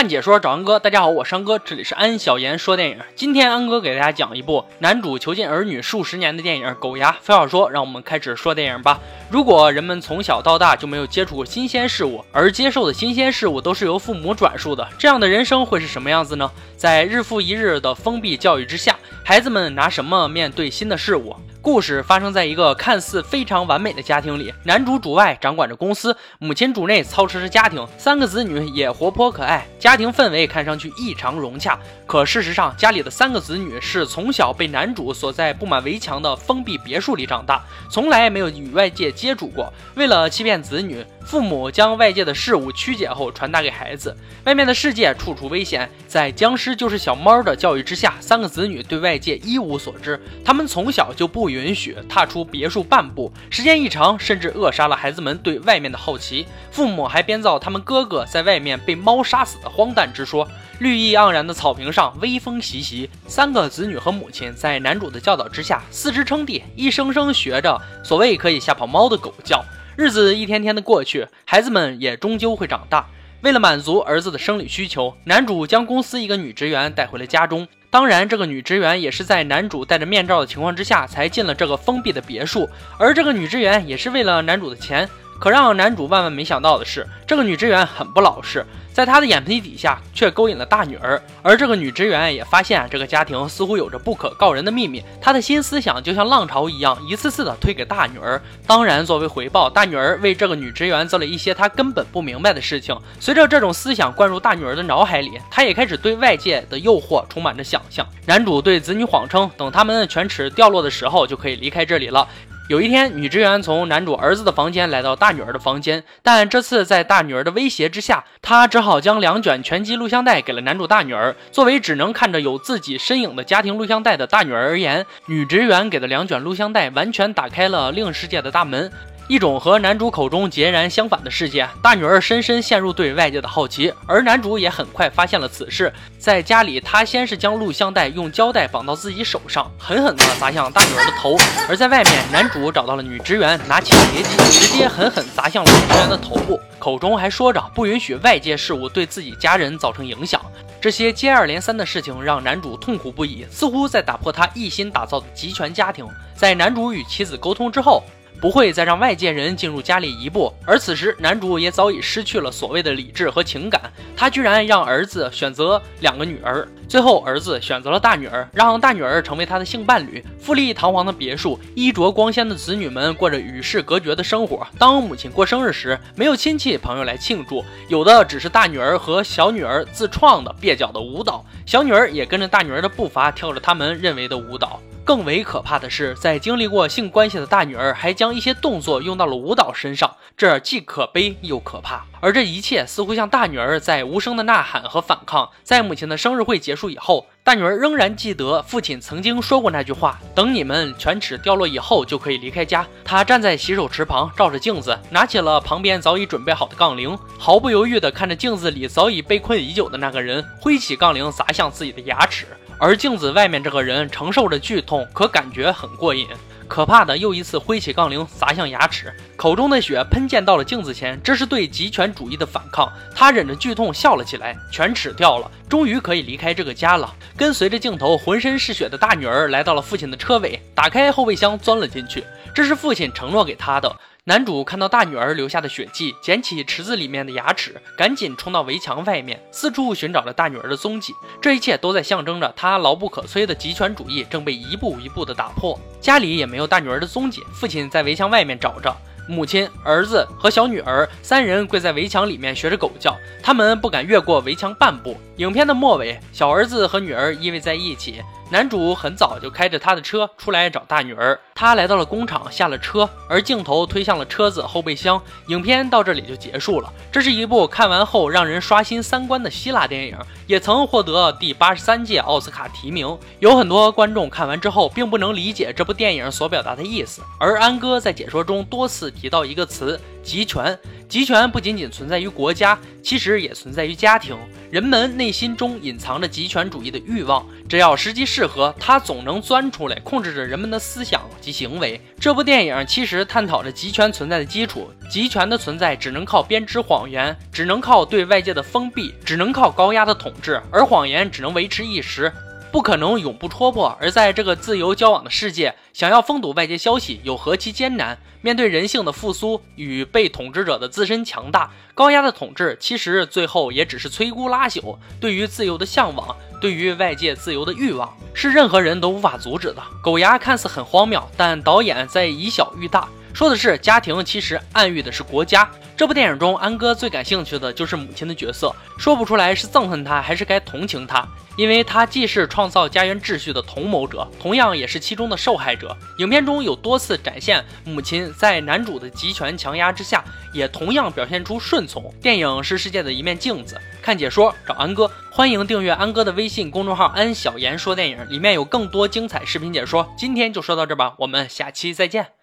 看解说找安哥，大家好，我是安哥，这里是安小言说电影。今天安哥给大家讲一部男主囚禁儿女数十年的电影《狗牙》。废话说，让我们开始说电影吧。如果人们从小到大就没有接触过新鲜事物，而接受的新鲜事物都是由父母转述的，这样的人生会是什么样子呢？在日复一日的封闭教育之下，孩子们拿什么面对新的事物？故事发生在一个看似非常完美的家庭里，男主主外掌管着公司，母亲主内操持着家庭，三个子女也活泼可爱，家庭氛围看上去异常融洽。可事实上，家里的三个子女是从小被男主锁在布满围墙的封闭别墅里长大，从来没有与外界接触过。为了欺骗子女，父母将外界的事物曲解后传达给孩子，外面的世界处处危险。在僵尸就是小猫的教育之下，三个子女对外界一无所知，他们从小就不允许踏出别墅半步，时间一长，甚至扼杀了孩子们对外面的好奇。父母还编造他们哥哥在外面被猫杀死的荒诞之说。绿意盎然的草坪上，微风习习，三个子女和母亲在男主的教导之下，四肢撑地，一声声学着所谓可以吓跑猫的狗叫。日子一天天的过去，孩子们也终究会长大。为了满足儿子的生理需求，男主将公司一个女职员带回了家中。当然，这个女职员也是在男主戴着面罩的情况之下才进了这个封闭的别墅。而这个女职员也是为了男主的钱。可让男主万万没想到的是，这个女职员很不老实。在他的眼皮底下，却勾引了大女儿。而这个女职员也发现，这个家庭似乎有着不可告人的秘密。她的新思想就像浪潮一样，一次次的推给大女儿。当然，作为回报，大女儿为这个女职员做了一些她根本不明白的事情。随着这种思想灌入大女儿的脑海里，她也开始对外界的诱惑充满着想象。男主对子女谎称，等他们的犬齿掉落的时候，就可以离开这里了。有一天，女职员从男主儿子的房间来到大女儿的房间，但这次在大女儿的威胁之下，她只好将两卷拳击录像带给了男主大女儿。作为只能看着有自己身影的家庭录像带的大女儿而言，女职员给的两卷录像带完全打开了另世界的大门。一种和男主口中截然相反的世界，大女儿深深陷入对外界的好奇，而男主也很快发现了此事。在家里，他先是将录像带用胶带绑到自己手上，狠狠地砸向大女儿的头；而在外面，男主找到了女职员，拿起铁戟，直接狠狠砸向了女职员的头部，口中还说着不允许外界事物对自己家人造成影响。这些接二连三的事情让男主痛苦不已，似乎在打破他一心打造的集权家庭。在男主与妻子沟通之后。不会再让外界人进入家里一步，而此时男主也早已失去了所谓的理智和情感，他居然让儿子选择两个女儿，最后儿子选择了大女儿，让大女儿成为他的性伴侣。富丽堂皇的别墅，衣着光鲜的子女们过着与世隔绝的生活。当母亲过生日时，没有亲戚朋友来庆祝，有的只是大女儿和小女儿自创的蹩脚的舞蹈，小女儿也跟着大女儿的步伐跳着他们认为的舞蹈。更为可怕的是，在经历过性关系的大女儿还将一些动作用到了舞蹈身上，这既可悲又可怕。而这一切似乎像大女儿在无声的呐喊和反抗。在母亲的生日会结束以后，大女儿仍然记得父亲曾经说过那句话：“等你们犬齿掉落以后，就可以离开家。”她站在洗手池旁，照着镜子，拿起了旁边早已准备好的杠铃，毫不犹豫地看着镜子里早已被困已久的那个人，挥起杠铃砸向自己的牙齿。而镜子外面这个人承受着剧痛，可感觉很过瘾。可怕的又一次挥起杠铃砸向牙齿，口中的血喷溅到了镜子前，这是对极权主义的反抗。他忍着剧痛笑了起来，犬齿掉了，终于可以离开这个家了。跟随着镜头，浑身是血的大女儿来到了父亲的车尾，打开后备箱钻了进去，这是父亲承诺给他的。男主看到大女儿留下的血迹，捡起池子里面的牙齿，赶紧冲到围墙外面，四处寻找着大女儿的踪迹。这一切都在象征着他牢不可摧的极权主义正被一步一步的打破。家里也没有大女儿的踪迹，父亲在围墙外面找着。母亲、儿子和小女儿三人跪在围墙里面学着狗叫，他们不敢越过围墙半步。影片的末尾，小儿子和女儿依偎在一起。男主很早就开着他的车出来找大女儿，他来到了工厂，下了车，而镜头推向了车子后备箱。影片到这里就结束了。这是一部看完后让人刷新三观的希腊电影，也曾获得第八十三届奥斯卡提名。有很多观众看完之后并不能理解这部电影所表达的意思，而安哥在解说中多次提到一个词。集权。集权不仅仅存在于国家，其实也存在于家庭。人们内心中隐藏着集权主义的欲望，只要时机适合，它总能钻出来，控制着人们的思想及行为。这部电影其实探讨着集权存在的基础：集权的存在只能靠编织谎言，只能靠对外界的封闭，只能靠高压的统治，而谎言只能维持一时。不可能永不戳破，而在这个自由交往的世界，想要封堵外界消息有何其艰难？面对人性的复苏与被统治者的自身强大，高压的统治其实最后也只是摧枯拉朽。对于自由的向往，对于外界自由的欲望，是任何人都无法阻止的。狗牙看似很荒谬，但导演在以小喻大。说的是家庭，其实暗喻的是国家。这部电影中，安哥最感兴趣的就是母亲的角色，说不出来是憎恨她还是该同情她，因为她既是创造家园秩序的同谋者，同样也是其中的受害者。影片中有多次展现母亲在男主的集权强压之下，也同样表现出顺从。电影是世界的一面镜子，看解说找安哥，欢迎订阅安哥的微信公众号“安小言说电影”，里面有更多精彩视频解说。今天就说到这吧，我们下期再见。